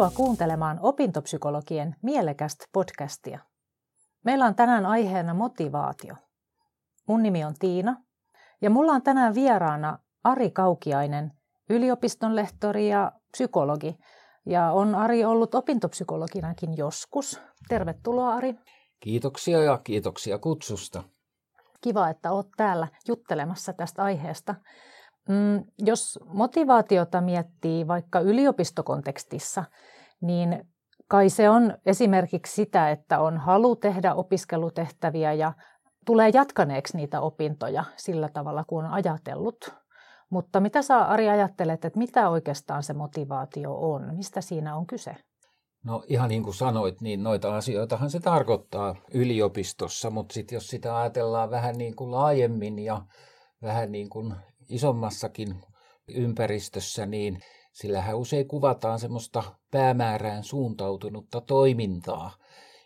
Tervetuloa kuuntelemaan opintopsykologien mielekästä podcastia. Meillä on tänään aiheena motivaatio. Mun nimi on Tiina ja mulla on tänään vieraana Ari Kaukiainen, yliopiston lehtori ja psykologi. Ja on Ari ollut opintopsykologinakin joskus. Tervetuloa Ari. Kiitoksia ja kiitoksia kutsusta. Kiva, että olet täällä juttelemassa tästä aiheesta. Mm, jos motivaatiota miettii vaikka yliopistokontekstissa, niin kai se on esimerkiksi sitä, että on halu tehdä opiskelutehtäviä ja tulee jatkaneeksi niitä opintoja sillä tavalla kuin on ajatellut. Mutta mitä sä Ari ajattelet, että mitä oikeastaan se motivaatio on? Mistä siinä on kyse? No ihan niin kuin sanoit, niin noita asioitahan se tarkoittaa yliopistossa, mutta sitten jos sitä ajatellaan vähän niin kuin laajemmin ja vähän niin kuin isommassakin ympäristössä, niin sillähän usein kuvataan semmoista päämäärään suuntautunutta toimintaa,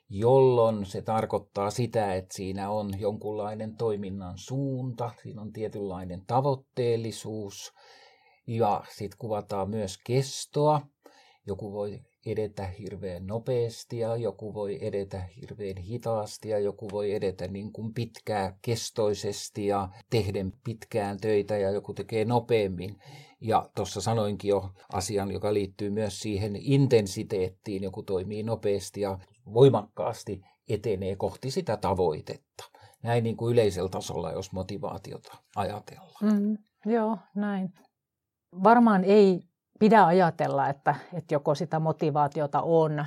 jolloin se tarkoittaa sitä, että siinä on jonkunlainen toiminnan suunta, siinä on tietynlainen tavoitteellisuus ja sitten kuvataan myös kestoa. Joku voi edetä hirveän nopeasti ja joku voi edetä hirveän hitaasti ja joku voi edetä niin kuin pitkää kestoisesti ja tehden pitkään töitä ja joku tekee nopeammin. Ja tuossa sanoinkin jo asian, joka liittyy myös siihen intensiteettiin, joku toimii nopeasti ja voimakkaasti etenee kohti sitä tavoitetta. Näin niin kuin yleisellä tasolla, jos motivaatiota ajatellaan. Mm, joo, näin. Varmaan ei pidä ajatella, että, että joko sitä motivaatiota on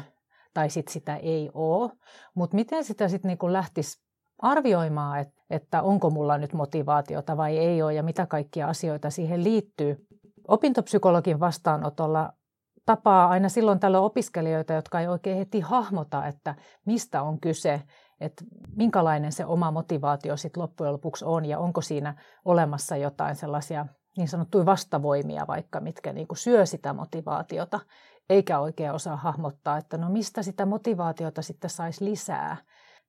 tai sit sitä ei ole. Mutta miten sitä sitten niin lähtisi arvioimaan, että, että onko mulla nyt motivaatiota vai ei ole ja mitä kaikkia asioita siihen liittyy. Opintopsykologin vastaanotolla tapaa aina silloin tällöin opiskelijoita, jotka ei oikein heti hahmota, että mistä on kyse, että minkälainen se oma motivaatio sitten loppujen lopuksi on ja onko siinä olemassa jotain sellaisia niin sanottuja vastavoimia vaikka, mitkä niin kuin syö sitä motivaatiota, eikä oikein osaa hahmottaa, että no mistä sitä motivaatiota sitten saisi lisää.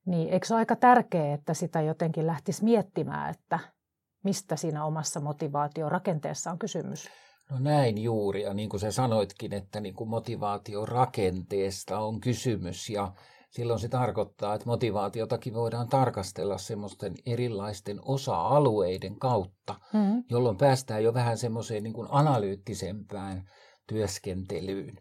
Niin eikö se ole aika tärkeää, että sitä jotenkin lähtisi miettimään, että mistä siinä omassa motivaatiorakenteessa on kysymys? No näin juuri, ja niin kuin sä sanoitkin, että niin kuin motivaatiorakenteesta on kysymys, ja silloin se tarkoittaa, että motivaatiotakin voidaan tarkastella semmoisten erilaisten osa-alueiden kautta, mm-hmm. jolloin päästään jo vähän semmoiseen niin kuin analyyttisempään työskentelyyn.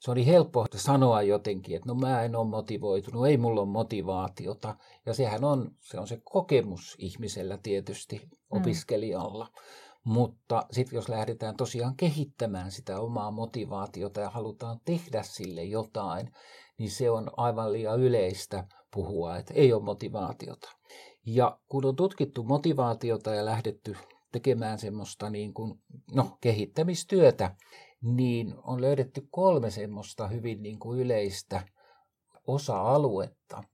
Se oli helppo sanoa jotenkin, että no mä en ole motivoitunut, ei mulla ole motivaatiota. Ja sehän on se, on se kokemus ihmisellä tietysti, mm. opiskelijalla. Mm. Mutta sitten jos lähdetään tosiaan kehittämään sitä omaa motivaatiota ja halutaan tehdä sille jotain, niin se on aivan liian yleistä puhua, että ei ole motivaatiota. Ja kun on tutkittu motivaatiota ja lähdetty tekemään semmoista niin kuin, no, kehittämistyötä, niin on löydetty kolme semmoista hyvin niin kuin yleistä osa-aluetta.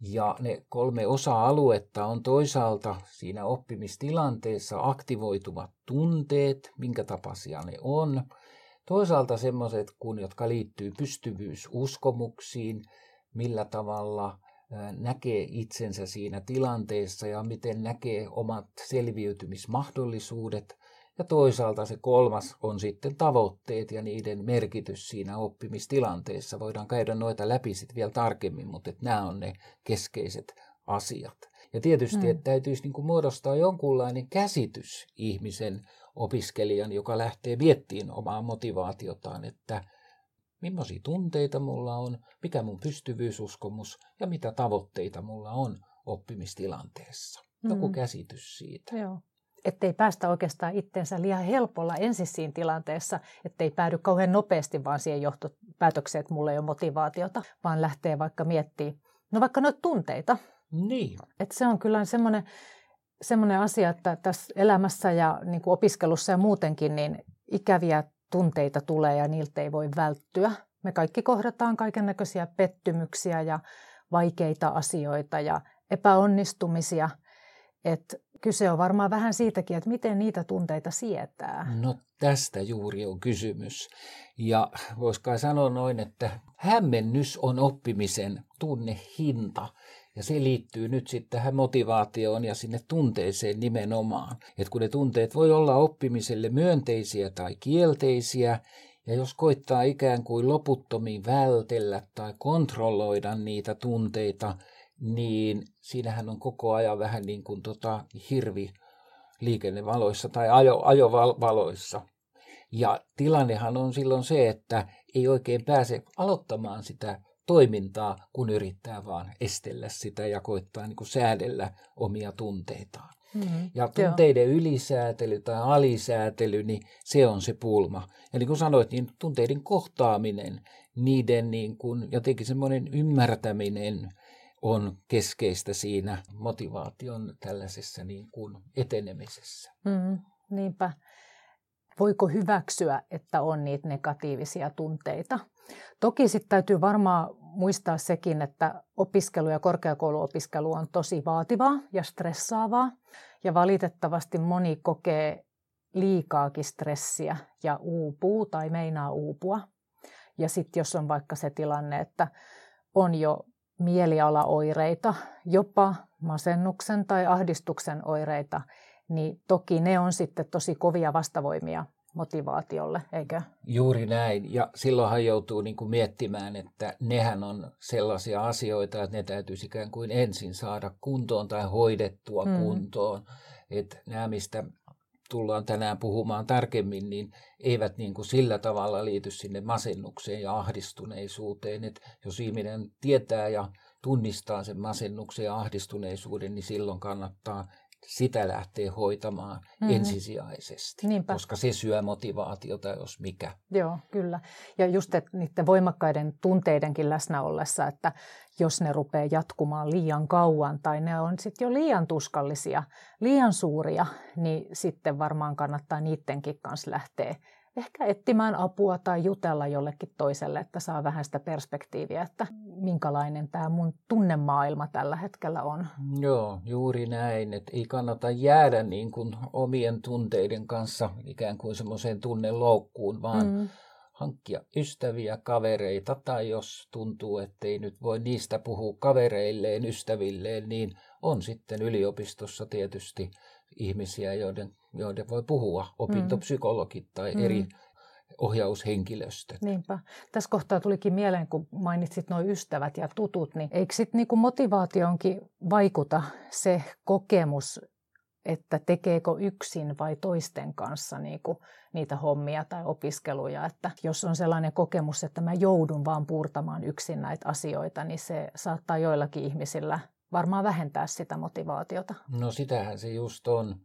Ja ne kolme osa-aluetta on toisaalta siinä oppimistilanteessa aktivoituvat tunteet, minkä tapaisia ne on. Toisaalta semmoiset, kun, jotka liittyy pystyvyysuskomuksiin, millä tavalla näkee itsensä siinä tilanteessa ja miten näkee omat selviytymismahdollisuudet. Ja toisaalta se kolmas on sitten tavoitteet ja niiden merkitys siinä oppimistilanteessa. Voidaan käydä noita läpi sitten vielä tarkemmin, mutta että nämä on ne keskeiset asiat. Ja tietysti, mm. että täytyisi niin kuin muodostaa jonkunlainen käsitys ihmisen opiskelijan, joka lähtee miettimään omaa motivaatiotaan, että millaisia tunteita mulla on, mikä mun pystyvyysuskomus ja mitä tavoitteita mulla on oppimistilanteessa. Joku mm. käsitys siitä. Joo. Ettei päästä oikeastaan itteensä liian helpolla ensin siinä tilanteessa, ettei päädy kauhean nopeasti vaan siihen johtopäätökseen, että mulla ei ole motivaatiota, vaan lähtee vaikka miettimään, no vaikka noita tunteita. Niin. Että se on kyllä semmoinen, semmoinen asia, että tässä elämässä ja niin kuin opiskelussa ja muutenkin, niin ikäviä tunteita tulee ja niiltä ei voi välttyä. Me kaikki kohdataan kaiken näköisiä pettymyksiä ja vaikeita asioita ja epäonnistumisia. Et kyse on varmaan vähän siitäkin, että miten niitä tunteita sietää. No tästä juuri on kysymys. Ja voisi sanoa noin, että hämmennys on oppimisen tunnehinta. Ja se liittyy nyt sitten tähän motivaatioon ja sinne tunteeseen nimenomaan. Että kun ne tunteet voi olla oppimiselle myönteisiä tai kielteisiä, Ja jos koittaa ikään kuin loputtomiin vältellä tai kontrolloida niitä tunteita, niin siinähän on koko ajan vähän niin kuin tota hirvi liikennevaloissa tai ajo, ajovaloissa. Ja tilannehan on silloin se, että ei oikein pääse aloittamaan sitä toimintaa, kun yrittää vaan estellä sitä ja koittaa niin kuin säädellä omia tunteitaan. Mm-hmm. Ja tunteiden Joo. ylisäätely tai alisäätely, niin se on se pulma. Ja niin kuin sanoit, niin tunteiden kohtaaminen, niiden niin kuin jotenkin semmoinen ymmärtäminen on keskeistä siinä motivaation tällaisessa niin kuin etenemisessä. Mm, niinpä. Voiko hyväksyä, että on niitä negatiivisia tunteita? Toki sitten täytyy varmaan muistaa sekin, että opiskelu ja korkeakouluopiskelu on tosi vaativaa ja stressaavaa. Ja valitettavasti moni kokee liikaakin stressiä ja uupuu tai meinaa uupua. Ja sitten jos on vaikka se tilanne, että on jo mielialaoireita, jopa masennuksen tai ahdistuksen oireita, niin toki ne on sitten tosi kovia vastavoimia motivaatiolle, eikö? Juuri näin. Ja silloinhan joutuu niin kuin miettimään, että nehän on sellaisia asioita, että ne täytyisi ikään kuin ensin saada kuntoon tai hoidettua mm. kuntoon. Että nämä, mistä tullaan tänään puhumaan tarkemmin, niin eivät niin kuin sillä tavalla liity sinne masennukseen ja ahdistuneisuuteen. Että jos ihminen tietää ja tunnistaa sen masennuksen ja ahdistuneisuuden, niin silloin kannattaa sitä lähtee hoitamaan mm-hmm. ensisijaisesti, Niinpä. koska se syö motivaatiota, jos mikä. Joo, kyllä. Ja just että niiden voimakkaiden tunteidenkin läsnä ollessa, että jos ne rupeaa jatkumaan liian kauan tai ne on sitten jo liian tuskallisia, liian suuria, niin sitten varmaan kannattaa niidenkin kanssa lähteä ehkä etsimään apua tai jutella jollekin toiselle, että saa vähän sitä perspektiiviä, että minkälainen tämä mun tunnemaailma tällä hetkellä on. Joo, juuri näin, että ei kannata jäädä niin kuin omien tunteiden kanssa ikään kuin semmoiseen tunneloukkuun, vaan mm. hankkia ystäviä, kavereita, tai jos tuntuu, ettei nyt voi niistä puhua kavereilleen, ystävilleen, niin on sitten yliopistossa tietysti ihmisiä, joiden, joiden voi puhua, opintopsykologit tai mm. eri ohjaushenkilöstöt. Niinpä. Tässä kohtaa tulikin mieleen, kun mainitsit nuo ystävät ja tutut, niin eikö sitten niinku motivaationkin vaikuta se kokemus, että tekeekö yksin vai toisten kanssa niinku niitä hommia tai opiskeluja. Että jos on sellainen kokemus, että mä joudun vaan puurtamaan yksin näitä asioita, niin se saattaa joillakin ihmisillä varmaan vähentää sitä motivaatiota. No sitähän se just on.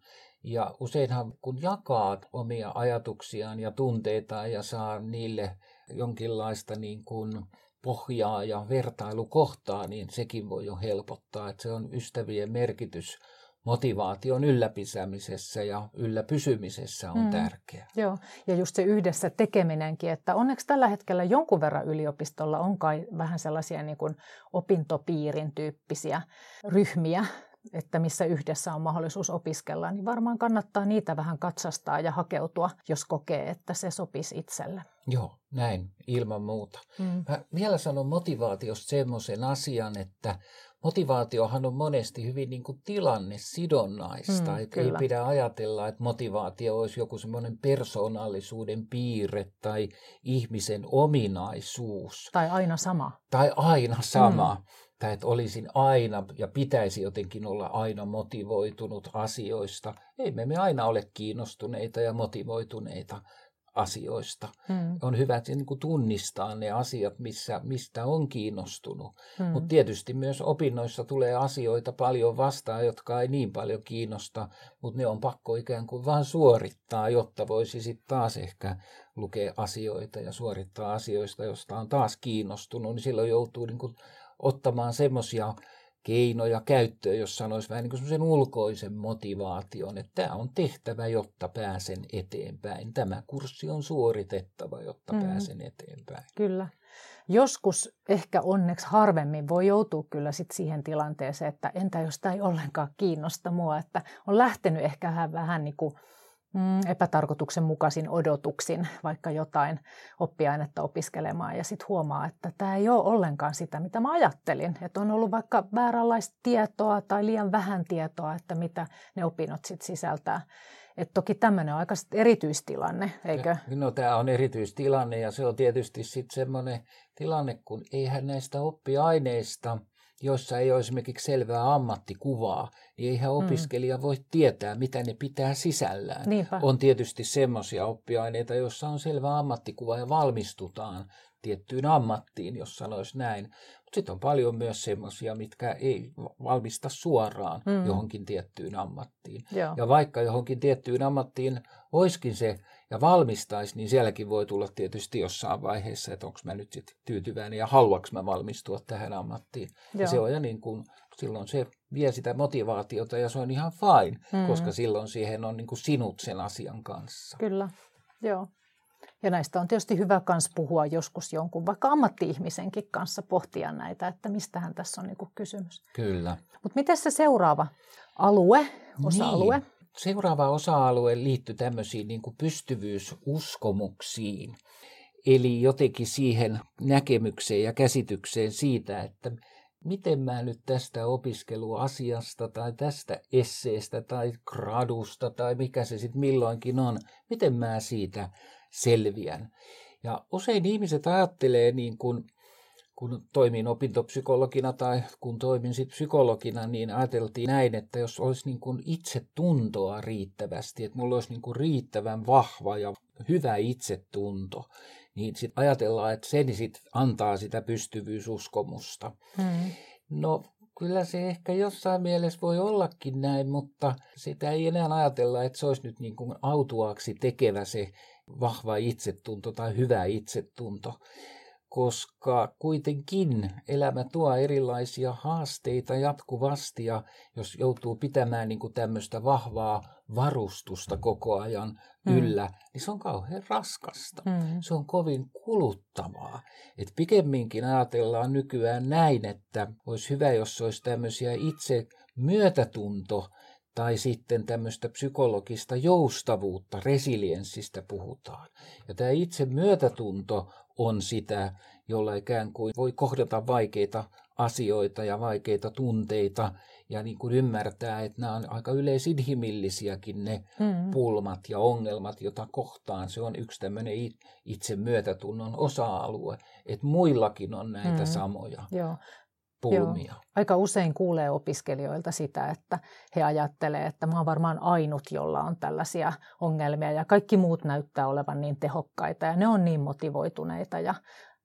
Ja useinhan kun jakaa omia ajatuksiaan ja tunteitaan ja saa niille jonkinlaista niin kuin pohjaa ja vertailukohtaa, niin sekin voi jo helpottaa. Että se on ystävien merkitys motivaation ylläpisämisessä ja ylläpysymisessä on mm. tärkeää. Joo, ja just se yhdessä tekeminenkin, että onneksi tällä hetkellä jonkun verran yliopistolla on kai vähän sellaisia niin kuin opintopiirin tyyppisiä ryhmiä, että missä yhdessä on mahdollisuus opiskella, niin varmaan kannattaa niitä vähän katsastaa ja hakeutua, jos kokee, että se sopisi itselle. Joo, näin, ilman muuta. Mm. Mä vielä sanon motivaatiosta semmoisen asian, että motivaatiohan on monesti hyvin niin kuin tilannesidonnaista. Mm, ei pidä ajatella, että motivaatio olisi joku semmoinen persoonallisuuden piirre tai ihmisen ominaisuus. Tai aina sama. Tai aina sama. Mm. Tai että olisin aina ja pitäisi jotenkin olla aina motivoitunut asioista. Ei me, me aina ole kiinnostuneita ja motivoituneita asioista. Hmm. On hyvä että niin kuin tunnistaa ne asiat, missä, mistä on kiinnostunut. Hmm. Mutta tietysti myös opinnoissa tulee asioita paljon vastaan, jotka ei niin paljon kiinnosta, mutta ne on pakko ikään kuin vaan suorittaa, jotta voisi sitten taas ehkä lukea asioita ja suorittaa asioista, josta on taas kiinnostunut, niin silloin joutuu niin kuin ottamaan semmoisia keinoja käyttöön, jos sanoisi vähän niin kuin ulkoisen motivaation, että tämä on tehtävä, jotta pääsen eteenpäin. Tämä kurssi on suoritettava, jotta mm. pääsen eteenpäin. Kyllä. Joskus ehkä onneksi harvemmin voi joutua kyllä sit siihen tilanteeseen, että entä jos tämä ei ollenkaan kiinnosta mua, että on lähtenyt ehkä vähän, vähän niin kuin mm, epätarkoituksenmukaisin odotuksin vaikka jotain oppiainetta opiskelemaan ja sitten huomaa, että tämä ei ole ollenkaan sitä, mitä mä ajattelin. Että on ollut vaikka vääränlaista tietoa tai liian vähän tietoa, että mitä ne opinnot sitten sisältää. Et toki tämmöinen on aika erityistilanne, eikö? No tämä on erityistilanne ja se on tietysti sitten semmoinen tilanne, kun eihän näistä oppiaineista – joissa ei ole esimerkiksi selvää ammattikuvaa, niin eihän mm. opiskelija voi tietää, mitä ne pitää sisällään. Niinpä. On tietysti semmoisia oppiaineita, joissa on selvä ammattikuva ja valmistutaan tiettyyn ammattiin, jos sanoisi näin. Mutta sitten on paljon myös semmoisia, mitkä ei valmista suoraan mm. johonkin tiettyyn ammattiin. Joo. Ja vaikka johonkin tiettyyn ammattiin olisikin se ja valmistaisi, niin sielläkin voi tulla tietysti jossain vaiheessa, että onko mä nyt sitten tyytyväinen ja haluanko mä valmistua tähän ammattiin. Joo. Ja se on ja niin kuin, silloin se vie sitä motivaatiota ja se on ihan fine, mm. koska silloin siihen on niin kuin sinut sen asian kanssa. Kyllä, joo. Ja näistä on tietysti hyvä myös puhua joskus jonkun, vaikka ammatti-ihmisenkin kanssa pohtia näitä, että mistähän tässä on niin kysymys. Kyllä. Mutta miten se seuraava alue, osa-alue? Niin. Seuraava osa-alue liittyy tämmöisiin niin kuin pystyvyysuskomuksiin. Eli jotenkin siihen näkemykseen ja käsitykseen siitä, että miten mä nyt tästä opiskeluasiasta tai tästä esseestä tai gradusta tai mikä se sitten milloinkin on, miten mä siitä selviän. Ja usein ihmiset ajattelee niin kuin kun toimin opintopsykologina tai kun toimin sit psykologina, niin ajateltiin näin, että jos olisi niin kuin itsetuntoa riittävästi, että mulla olisi niin kuin riittävän vahva ja hyvä itsetunto, niin sit ajatellaan, että se sit antaa sitä pystyvyysuskomusta. Hmm. No kyllä se ehkä jossain mielessä voi ollakin näin, mutta sitä ei enää ajatella, että se olisi nyt niin kuin autuaaksi tekevä se vahva itsetunto tai hyvä itsetunto koska kuitenkin elämä tuo erilaisia haasteita jatkuvasti ja jos joutuu pitämään niin kuin tämmöistä vahvaa varustusta koko ajan mm. yllä, niin se on kauhean raskasta. Mm. Se on kovin kuluttavaa. Et pikemminkin ajatellaan nykyään näin, että olisi hyvä, jos olisi tämmöisiä itse myötätunto tai sitten tämmöistä psykologista joustavuutta, resilienssistä puhutaan. Ja tämä itse myötätunto on sitä, jolla ikään kuin voi kohdata vaikeita asioita ja vaikeita tunteita ja niin kuin ymmärtää, että nämä on aika yleisinhimillisiäkin ne mm. pulmat ja ongelmat, joita kohtaan. Se on yksi tämmöinen itse myötätunnon osa-alue, että muillakin on näitä mm. samoja. Joo pulmia. Joo. Aika usein kuulee opiskelijoilta sitä, että he ajattelee, että mä oon varmaan ainut, jolla on tällaisia ongelmia ja kaikki muut näyttää olevan niin tehokkaita ja ne on niin motivoituneita ja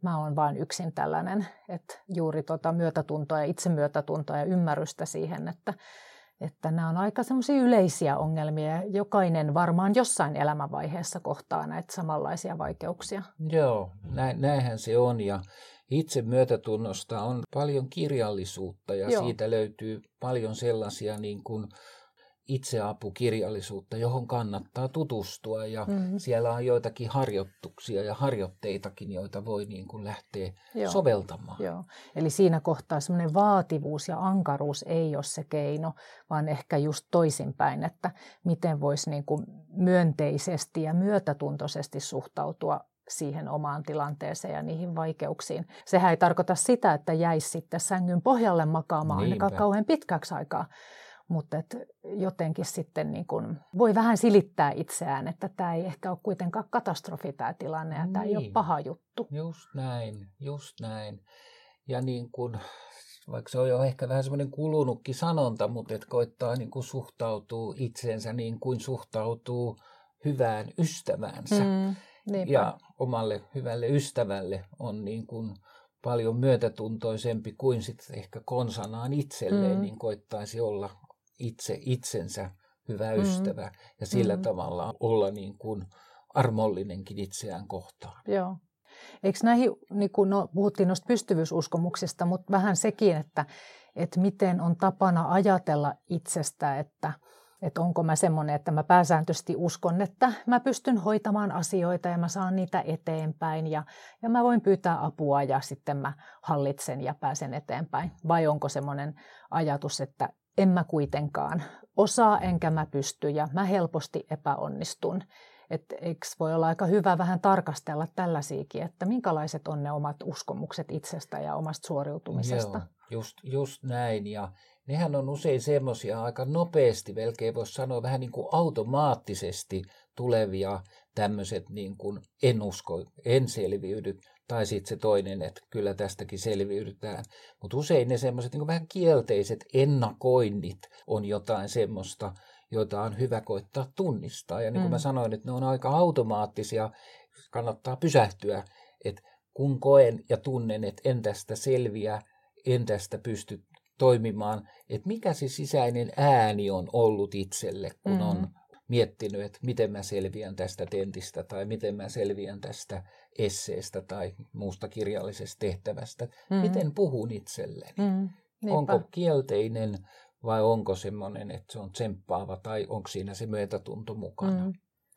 mä oon vain yksin tällainen, että juuri tuota myötätuntoa ja itsemyötätuntoa ja ymmärrystä siihen, että, että nämä on aika semmoisia yleisiä ongelmia. Jokainen varmaan jossain elämänvaiheessa kohtaa näitä samanlaisia vaikeuksia. Joo, näinhän se on ja itse myötätunnosta on paljon kirjallisuutta ja Joo. siitä löytyy paljon sellaisia niin kuin itseapukirjallisuutta, johon kannattaa tutustua ja mm. siellä on joitakin harjoituksia ja harjoitteitakin, joita voi niin kuin lähteä Joo. soveltamaan. Joo. Eli siinä kohtaa semmoinen vaativuus ja ankaruus ei ole se keino, vaan ehkä just toisinpäin, että miten voisi niin kuin myönteisesti ja myötätuntoisesti suhtautua siihen omaan tilanteeseen ja niihin vaikeuksiin. Sehän ei tarkoita sitä, että jäisi sitten sängyn pohjalle makaamaan Niinpä. ainakaan kauhean pitkäksi aikaa, mutta et jotenkin sitten niin kun voi vähän silittää itseään, että tämä ei ehkä ole kuitenkaan katastrofi tämä tilanne ja niin. tämä ei ole niin. paha juttu. Just näin, just näin. Ja niin kun, vaikka se on jo ehkä vähän semmoinen kulunutkin sanonta, mutta että koittaa niin kuin suhtautua itseensä niin kuin suhtautuu hyvään ystäväänsä. Mm. Niinpä. ja omalle hyvälle ystävälle on niin kuin paljon myötätuntoisempi kuin sitten ehkä konsanaan itselleen, mm. niin koittaisi olla itse itsensä hyvä mm. ystävä ja sillä mm. tavalla olla niin kuin armollinenkin itseään kohtaan. Joo. Eikö näihin, niin kuin, no, puhuttiin noista pystyvyysuskomuksista, mutta vähän sekin, että, että miten on tapana ajatella itsestä, että – että onko mä semmoinen, että mä pääsääntöisesti uskon, että mä pystyn hoitamaan asioita ja mä saan niitä eteenpäin ja, ja mä voin pyytää apua ja sitten mä hallitsen ja pääsen eteenpäin. Vai onko semmoinen ajatus, että en mä kuitenkaan osaa enkä mä pysty ja mä helposti epäonnistun. Että eikö voi olla aika hyvä vähän tarkastella tällaisiakin, että minkälaiset on ne omat uskomukset itsestä ja omasta suoriutumisesta. Joo, just, just näin ja nehän on usein semmoisia aika nopeasti, melkein voisi sanoa vähän niin kuin automaattisesti tulevia tämmöiset niin kuin en usko, en selviydy, tai sitten se toinen, että kyllä tästäkin selviydytään. Mutta usein ne semmoiset niin vähän kielteiset ennakoinnit on jotain semmoista, joita on hyvä koittaa tunnistaa. Ja niin kuin mm. mä sanoin, että ne on aika automaattisia, kannattaa pysähtyä, että kun koen ja tunnen, että en tästä selviä, en tästä pysty toimimaan, että mikä se sisäinen ääni on ollut itselle, kun mm. on miettinyt, että miten mä selviän tästä tentistä tai miten mä selviän tästä esseestä tai muusta kirjallisesta tehtävästä. Mm. Miten puhun itselleni? Mm. Onko kielteinen vai onko semmoinen, että se on tsemppaava tai onko siinä se myötätunto mukana? Mm.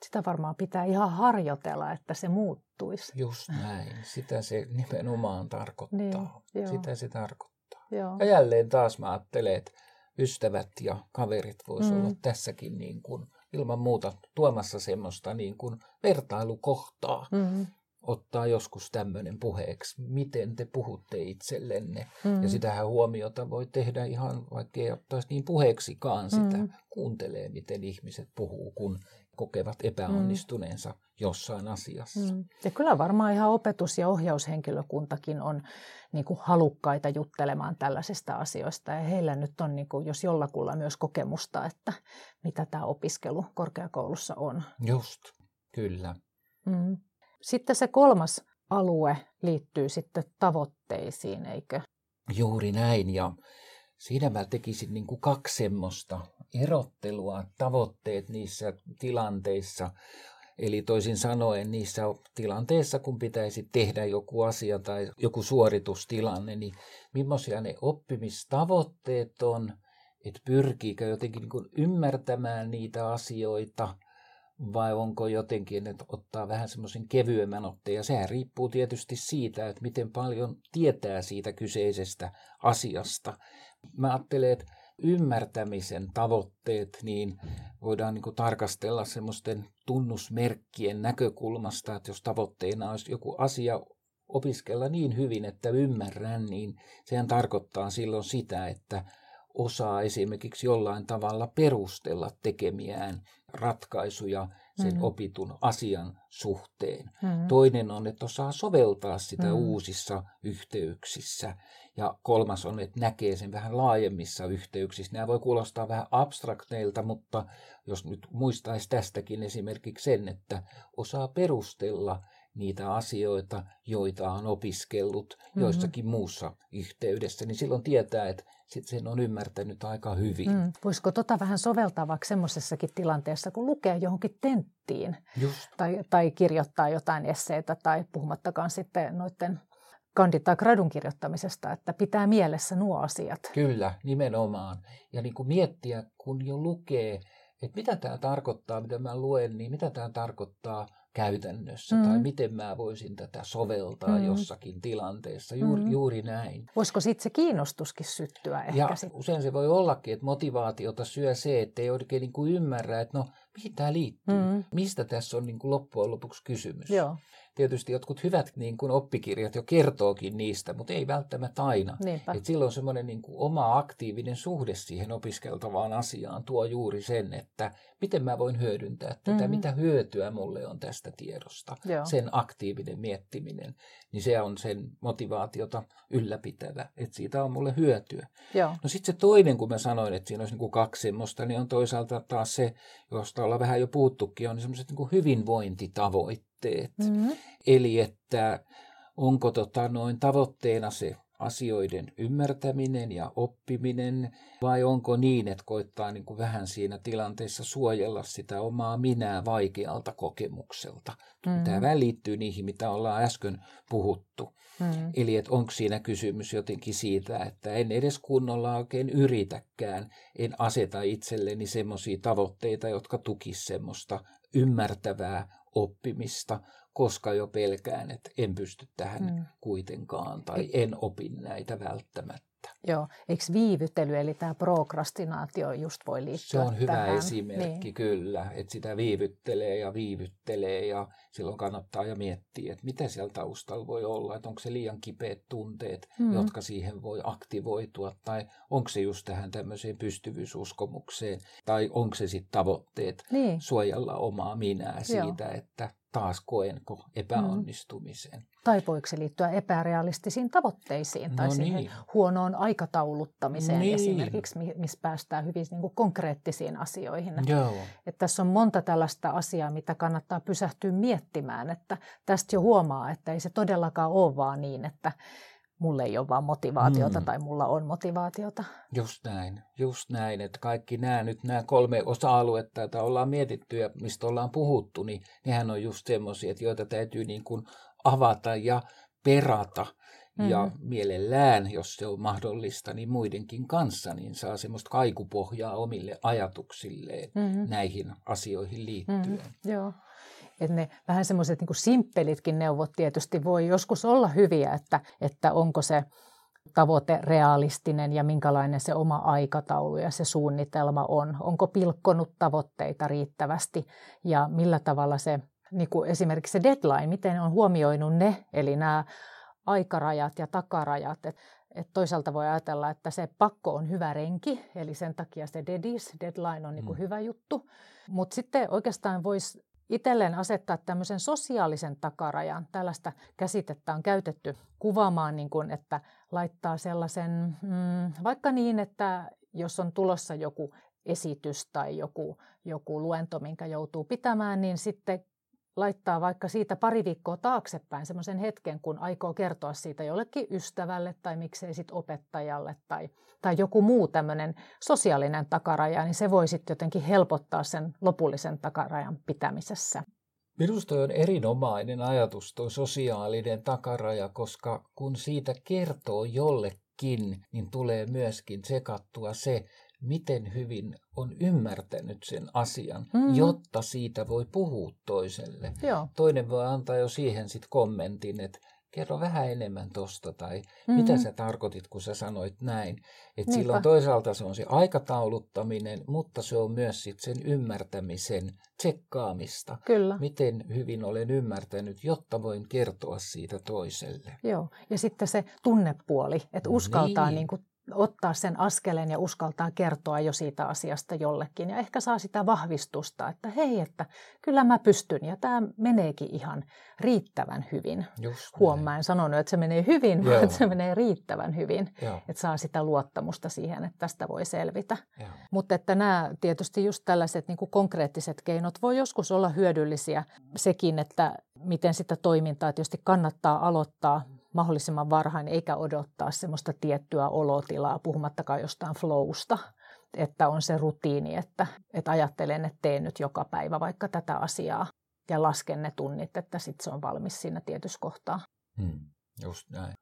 Sitä varmaan pitää ihan harjoitella, että se muuttuisi. Just näin. Sitä se nimenomaan tarkoittaa. Niin, Sitä se tarkoittaa. Joo. Ja jälleen taas mä ajattelen, että ystävät ja kaverit voisivat mm. olla tässäkin niin kuin ilman muuta tuomassa semmoista niin kuin vertailukohtaa. Mm ottaa joskus tämmöinen puheeksi, miten te puhutte itsellenne. Mm. Ja sitähän huomiota voi tehdä ihan, vaikka ei ottaisi niin puheeksikaan sitä. Mm. Kuuntelee, miten ihmiset puhuu, kun kokevat epäonnistuneensa mm. jossain asiassa. Mm. Ja kyllä varmaan ihan opetus- ja ohjaushenkilökuntakin on niin kuin halukkaita juttelemaan tällaisista asioista. Ja heillä nyt on, niin kuin, jos jollakulla myös kokemusta, että mitä tämä opiskelu korkeakoulussa on. Just, kyllä. Mm. Sitten se kolmas alue liittyy sitten tavoitteisiin, eikö? Juuri näin, ja siinä mä tekisin niin kuin kaksi semmoista erottelua, tavoitteet niissä tilanteissa. Eli toisin sanoen niissä tilanteissa, kun pitäisi tehdä joku asia tai joku suoritustilanne, niin millaisia ne oppimistavoitteet on, että pyrkiikö jotenkin niin ymmärtämään niitä asioita vai onko jotenkin, että ottaa vähän semmoisen kevyemmän otteen. Ja sehän riippuu tietysti siitä, että miten paljon tietää siitä kyseisestä asiasta. Mä ajattelen, että ymmärtämisen tavoitteet, niin voidaan niin kuin tarkastella semmoisten tunnusmerkkien näkökulmasta, että jos tavoitteena olisi joku asia opiskella niin hyvin, että ymmärrän, niin sehän tarkoittaa silloin sitä, että osaa esimerkiksi jollain tavalla perustella tekemiään ratkaisuja sen mm-hmm. opitun asian suhteen. Mm-hmm. Toinen on, että osaa soveltaa sitä mm-hmm. uusissa yhteyksissä. Ja kolmas on, että näkee sen vähän laajemmissa yhteyksissä. Nämä voi kuulostaa vähän abstrakteilta, mutta jos nyt muistaisi tästäkin esimerkiksi sen, että osaa perustella niitä asioita, joita on opiskellut mm-hmm. joissakin muussa yhteydessä, niin silloin tietää, että sit sen on ymmärtänyt aika hyvin. Mm. Voisiko tota vähän soveltaa vaikka semmoisessakin tilanteessa, kun lukee johonkin tenttiin tai, tai kirjoittaa jotain esseitä tai puhumattakaan sitten noiden kandit tai gradun kirjoittamisesta, että pitää mielessä nuo asiat. Kyllä, nimenomaan. Ja niin kuin miettiä, kun jo lukee, että mitä tämä tarkoittaa, mitä mä luen, niin mitä tämä tarkoittaa käytännössä, mm. tai miten mä voisin tätä soveltaa mm. jossakin tilanteessa. Juuri, mm. juuri näin. Voisiko sitten se kiinnostuskin syttyä ehkä? Ja sit? usein se voi ollakin, että motivaatiota syö se, että ei oikein niin kuin ymmärrä, että no mihin tämä liittyy, mm. mistä tässä on niin kuin loppujen lopuksi kysymys. Joo tietysti jotkut hyvät niin kuin oppikirjat jo kertookin niistä, mutta ei välttämättä aina. Et silloin semmoinen niin kuin oma aktiivinen suhde siihen opiskeltavaan asiaan tuo juuri sen, että miten mä voin hyödyntää tätä, mm-hmm. mitä hyötyä mulle on tästä tiedosta. Joo. Sen aktiivinen miettiminen, niin se on sen motivaatiota ylläpitävä, että siitä on mulle hyötyä. Joo. No sitten se toinen, kun mä sanoin, että siinä olisi niin kuin kaksi semmoista, niin on toisaalta taas se, josta ollaan vähän jo puhuttukin, on semmoiset niin hyvinvointitavoitteet tavoitteet. Mm-hmm. Eli että onko tota noin tavoitteena se asioiden ymmärtäminen ja oppiminen, vai onko niin, että koittaa niin kuin vähän siinä tilanteessa suojella sitä omaa minää vaikealta kokemukselta. Mm. Tämä välittyy niihin, mitä ollaan äsken puhuttu. Mm. Eli että onko siinä kysymys jotenkin siitä, että en edes kunnolla oikein yritäkään, en aseta itselleni semmoisia tavoitteita, jotka tukisivat semmoista ymmärtävää oppimista, koska jo pelkään, että en pysty tähän mm. kuitenkaan tai en opi näitä välttämättä. Joo, eikö viivytely eli tämä prokrastinaatio just voi liittyä Se on hyvä tähän? esimerkki niin. kyllä, että sitä viivyttelee ja viivyttelee ja silloin kannattaa ja miettiä, että mitä siellä taustalla voi olla, että onko se liian kipeät tunteet, mm. jotka siihen voi aktivoitua tai onko se just tähän tämmöiseen pystyvyysuskomukseen tai onko se sitten tavoitteet niin. suojella omaa minää siitä, Joo. että taas koenko epäonnistumisen. Mm. Tai voiko se liittyä epärealistisiin tavoitteisiin no tai niin. siihen huonoon aikatauluttamiseen niin. esimerkiksi, missä päästään hyvin niin kuin konkreettisiin asioihin. Joo. Että tässä on monta tällaista asiaa, mitä kannattaa pysähtyä miettimään, että tästä jo huomaa, että ei se todellakaan ole vaan niin, että mulle ei ole vaan motivaatiota mm. tai mulla on motivaatiota. Just näin, just näin, että kaikki nämä nyt nämä kolme osa-aluetta, joita ollaan mietitty ja mistä ollaan puhuttu, niin nehän on just semmoisia, joita täytyy niin kuin avata ja perata. Mm-hmm. Ja mielellään, jos se on mahdollista, niin muidenkin kanssa, niin saa semmoista kaikupohjaa omille ajatuksilleen mm-hmm. näihin asioihin liittyen. Mm-hmm. Joo. Että ne vähän semmoiset niin simppelitkin neuvot tietysti voi joskus olla hyviä, että, että onko se tavoite realistinen ja minkälainen se oma aikataulu ja se suunnitelma on. Onko pilkkonut tavoitteita riittävästi ja millä tavalla se, niin kuin esimerkiksi se deadline, miten on huomioinut ne, eli nämä aikarajat ja takarajat. Et, et toisaalta voi ajatella, että se pakko on hyvä renki, eli sen takia se deadline on niin kuin mm. hyvä juttu. Mutta sitten oikeastaan voisi itselleen asettaa tämmöisen sosiaalisen takarajan. Tällaista käsitettä on käytetty kuvaamaan, niin kuin, että laittaa sellaisen, mm, vaikka niin, että jos on tulossa joku esitys tai joku, joku luento, minkä joutuu pitämään, niin sitten laittaa vaikka siitä pari viikkoa taaksepäin semmoisen hetken, kun aikoo kertoa siitä jollekin ystävälle tai miksei sitten opettajalle tai, tai joku muu tämmöinen sosiaalinen takaraja, niin se voi sitten jotenkin helpottaa sen lopullisen takarajan pitämisessä. Minusta on erinomainen ajatus tuo sosiaalinen takaraja, koska kun siitä kertoo jollekin, niin tulee myöskin sekattua se, miten hyvin on ymmärtänyt sen asian, mm. jotta siitä voi puhua toiselle. Joo. Toinen voi antaa jo siihen sitten kommentin, että kerro vähän enemmän tosta tai mm-hmm. mitä sä tarkoitit, kun sä sanoit näin. Että silloin toisaalta se on se aikatauluttaminen, mutta se on myös sit sen ymmärtämisen tsekkaamista. Kyllä. Miten hyvin olen ymmärtänyt, jotta voin kertoa siitä toiselle. Joo, ja sitten se tunnepuoli, että uskaltaa niin. Niin kuin ottaa sen askeleen ja uskaltaa kertoa jo siitä asiasta jollekin. Ja ehkä saa sitä vahvistusta, että hei, että kyllä mä pystyn ja tämä meneekin ihan riittävän hyvin. Huomaan, en sanonut, että se menee hyvin, Joo. vaan että se menee riittävän hyvin. Joo. Että saa sitä luottamusta siihen, että tästä voi selvitä. Joo. Mutta että nämä tietysti just tällaiset niin kuin konkreettiset keinot voi joskus olla hyödyllisiä. Sekin, että miten sitä toimintaa tietysti kannattaa aloittaa mahdollisimman varhain, eikä odottaa semmoista tiettyä olotilaa, puhumattakaan jostain flowsta, että on se rutiini, että, että ajattelen, että teen nyt joka päivä vaikka tätä asiaa ja lasken ne tunnit, että sitten se on valmis siinä tietyssä kohtaa. Hmm, just näin.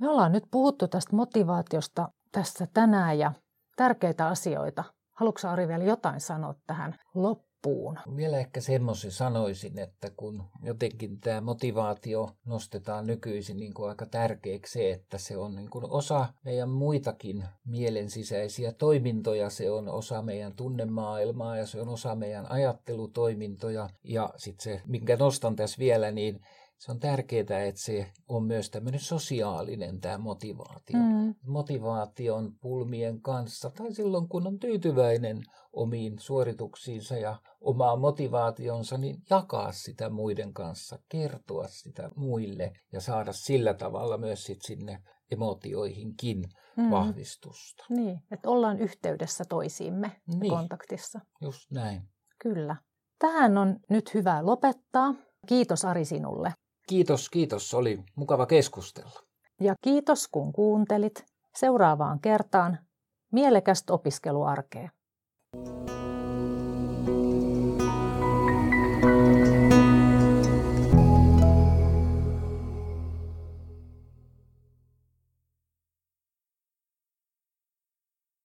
Me ollaan nyt puhuttu tästä motivaatiosta tässä tänään ja tärkeitä asioita. Haluatko Ari vielä jotain sanoa tähän loppuun? Loppuun. Vielä ehkä semmoisen sanoisin, että kun jotenkin tämä motivaatio nostetaan nykyisin niin kuin aika tärkeäksi se, että se on niin kuin osa meidän muitakin mielensisäisiä toimintoja, se on osa meidän tunnemaailmaa ja se on osa meidän ajattelutoimintoja. Ja sitten se, minkä nostan tässä vielä, niin se on tärkeää, että se on myös tämmöinen sosiaalinen tämä motivaatio. Mm. Motivaation pulmien kanssa tai silloin kun on tyytyväinen omiin suorituksiinsa ja omaan motivaationsa, niin jakaa sitä muiden kanssa, kertoa sitä muille ja saada sillä tavalla myös sit sinne emotioihinkin mm. vahvistusta. Niin, että ollaan yhteydessä toisiimme niin. kontaktissa. Just näin. Kyllä. Tähän on nyt hyvä lopettaa. Kiitos Ari sinulle. Kiitos, kiitos. Oli mukava keskustella. Ja kiitos kun kuuntelit. Seuraavaan kertaan mielekästä opiskeluarkea.